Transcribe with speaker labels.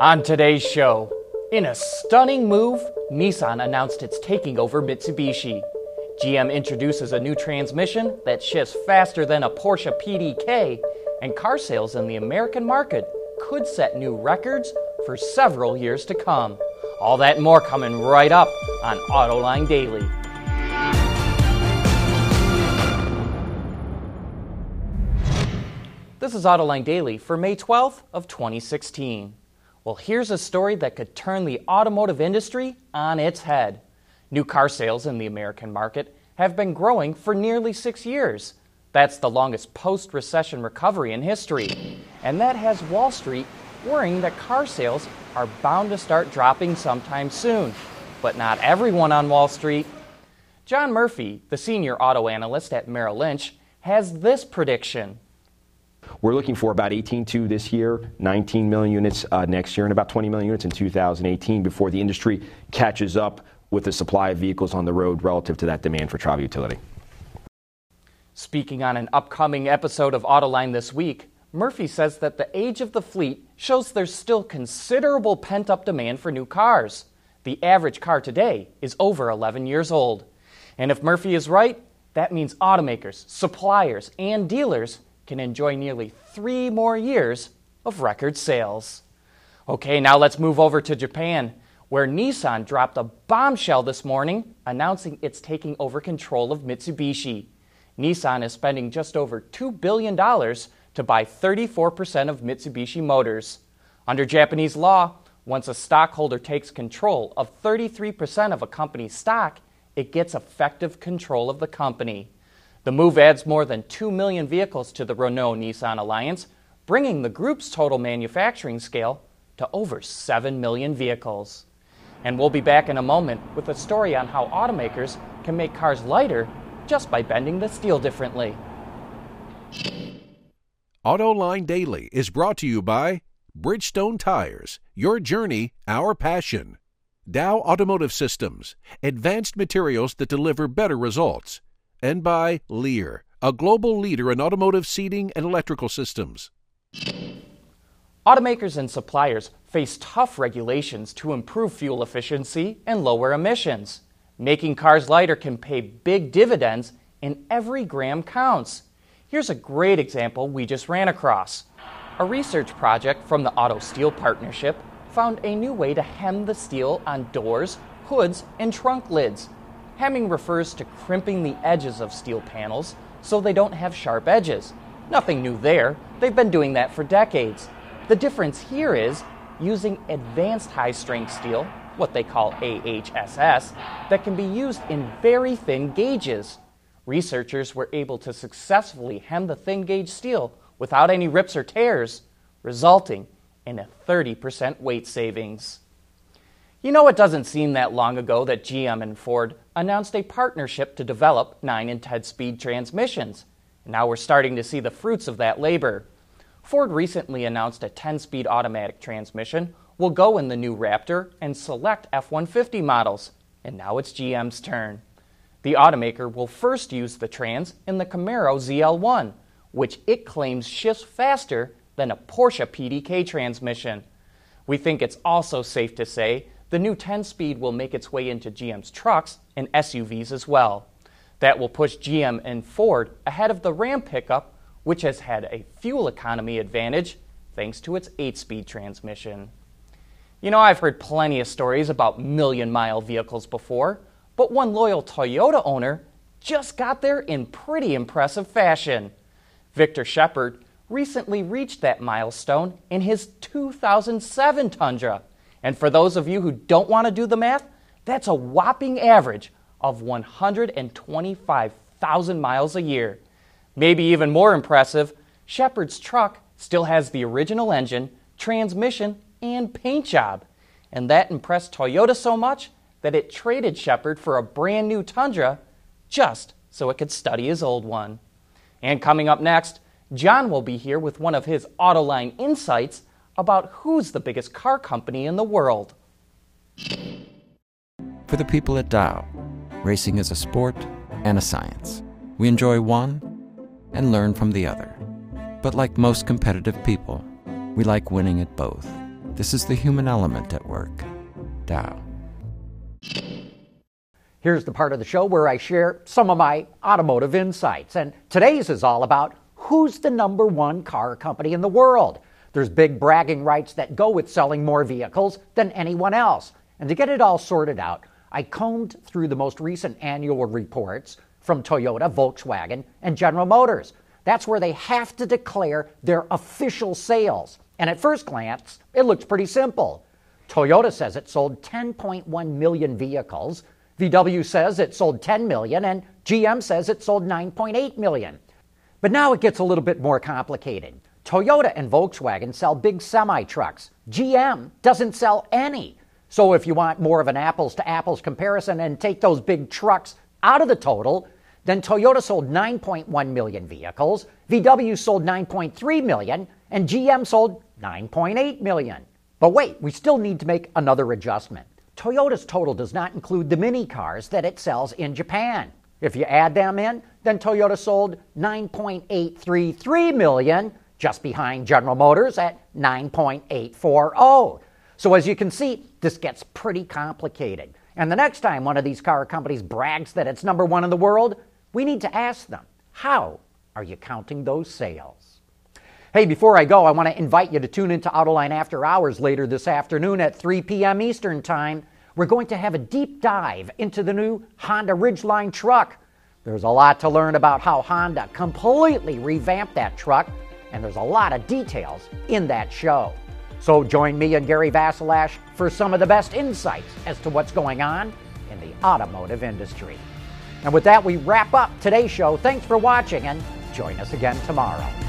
Speaker 1: On today's show, in a stunning move, Nissan announced it's taking over Mitsubishi. GM introduces a new transmission that shifts faster than a Porsche PDK, and car sales in the American market could set new records for several years to come. All that more coming right up on Autoline Daily. This is Autoline Daily for May 12th of 2016. Well, here's a story that could turn the automotive industry on its head. New car sales in the American market have been growing for nearly 6 years. That's the longest post-recession recovery in history. And that has Wall Street worrying that car sales are bound to start dropping sometime soon. But not everyone on Wall Street. John Murphy, the senior auto analyst at Merrill Lynch, has this prediction.
Speaker 2: We're looking for about 18.2 this year, 19 million units uh, next year, and about 20 million units in 2018 before the industry catches up with the supply of vehicles on the road relative to that demand for travel utility.
Speaker 1: Speaking on an upcoming episode of Autoline this week, Murphy says that the age of the fleet shows there's still considerable pent up demand for new cars. The average car today is over 11 years old. And if Murphy is right, that means automakers, suppliers, and dealers can enjoy nearly three more years of record sales. Okay, now let's move over to Japan, where Nissan dropped a bombshell this morning announcing it's taking over control of Mitsubishi. Nissan is spending just over $2 billion to buy 34% of Mitsubishi Motors. Under Japanese law, once a stockholder takes control of 33% of a company's stock, it gets effective control of the company. The move adds more than 2 million vehicles to the Renault Nissan alliance, bringing the group's total manufacturing scale to over 7 million vehicles. And we'll be back in a moment with a story on how automakers can make cars lighter just by bending the steel differently.
Speaker 3: AutoLine Daily is brought to you by Bridgestone Tires, your journey, our passion. Dow Automotive Systems, advanced materials that deliver better results and by Lear, a global leader in automotive seating and electrical systems.
Speaker 1: Automakers and suppliers face tough regulations to improve fuel efficiency and lower emissions. Making cars lighter can pay big dividends, and every gram counts. Here's a great example we just ran across. A research project from the Auto Steel Partnership found a new way to hem the steel on doors, hoods, and trunk lids Hemming refers to crimping the edges of steel panels so they don't have sharp edges. Nothing new there, they've been doing that for decades. The difference here is using advanced high strength steel, what they call AHSS, that can be used in very thin gauges. Researchers were able to successfully hem the thin gauge steel without any rips or tears, resulting in a 30% weight savings. You know, it doesn't seem that long ago that GM and Ford announced a partnership to develop 9 and 10 speed transmissions. Now we're starting to see the fruits of that labor. Ford recently announced a 10 speed automatic transmission will go in the new Raptor and select F 150 models. And now it's GM's turn. The automaker will first use the trans in the Camaro ZL1, which it claims shifts faster than a Porsche PDK transmission. We think it's also safe to say the new 10 speed will make its way into GM's trucks and SUVs as well. That will push GM and Ford ahead of the Ram pickup, which has had a fuel economy advantage thanks to its 8 speed transmission. You know, I've heard plenty of stories about million mile vehicles before, but one loyal Toyota owner just got there in pretty impressive fashion. Victor Shepard recently reached that milestone in his 2007 Tundra. And for those of you who don't want to do the math, that's a whopping average of 125,000 miles a year. Maybe even more impressive, Shepard's truck still has the original engine, transmission, and paint job. And that impressed Toyota so much that it traded Shepard for a brand new Tundra just so it could study his old one. And coming up next, John will be here with one of his Autoline insights about who's the biggest car company in the world.
Speaker 4: For the people at Dow, racing is a sport and a science. We enjoy one and learn from the other. But like most competitive people, we like winning at both. This is the human element at work. Dow.
Speaker 5: Here's the part of the show where I share some of my automotive insights. And today's is all about who's the number one car company in the world. There's big bragging rights that go with selling more vehicles than anyone else. And to get it all sorted out, I combed through the most recent annual reports from Toyota, Volkswagen, and General Motors. That's where they have to declare their official sales. And at first glance, it looks pretty simple. Toyota says it sold 10.1 million vehicles. VW says it sold 10 million, and GM says it sold 9.8 million. But now it gets a little bit more complicated. Toyota and Volkswagen sell big semi trucks. GM doesn't sell any. So if you want more of an apples to apples comparison and take those big trucks out of the total, then Toyota sold 9.1 million vehicles, VW sold 9.3 million, and GM sold 9.8 million. But wait, we still need to make another adjustment. Toyota's total does not include the mini cars that it sells in Japan. If you add them in, then Toyota sold 9.833 million, just behind General Motors at 9.840. So as you can see, this gets pretty complicated. And the next time one of these car companies brags that it's number one in the world, we need to ask them, how are you counting those sales? Hey, before I go, I want to invite you to tune into Autoline After Hours later this afternoon at 3 p.m. Eastern Time. We're going to have a deep dive into the new Honda Ridgeline truck. There's a lot to learn about how Honda completely revamped that truck, and there's a lot of details in that show. So join me and Gary Vasilash for some of the best insights as to what's going on in the automotive industry. And with that, we wrap up today's show. Thanks for watching and join us again tomorrow.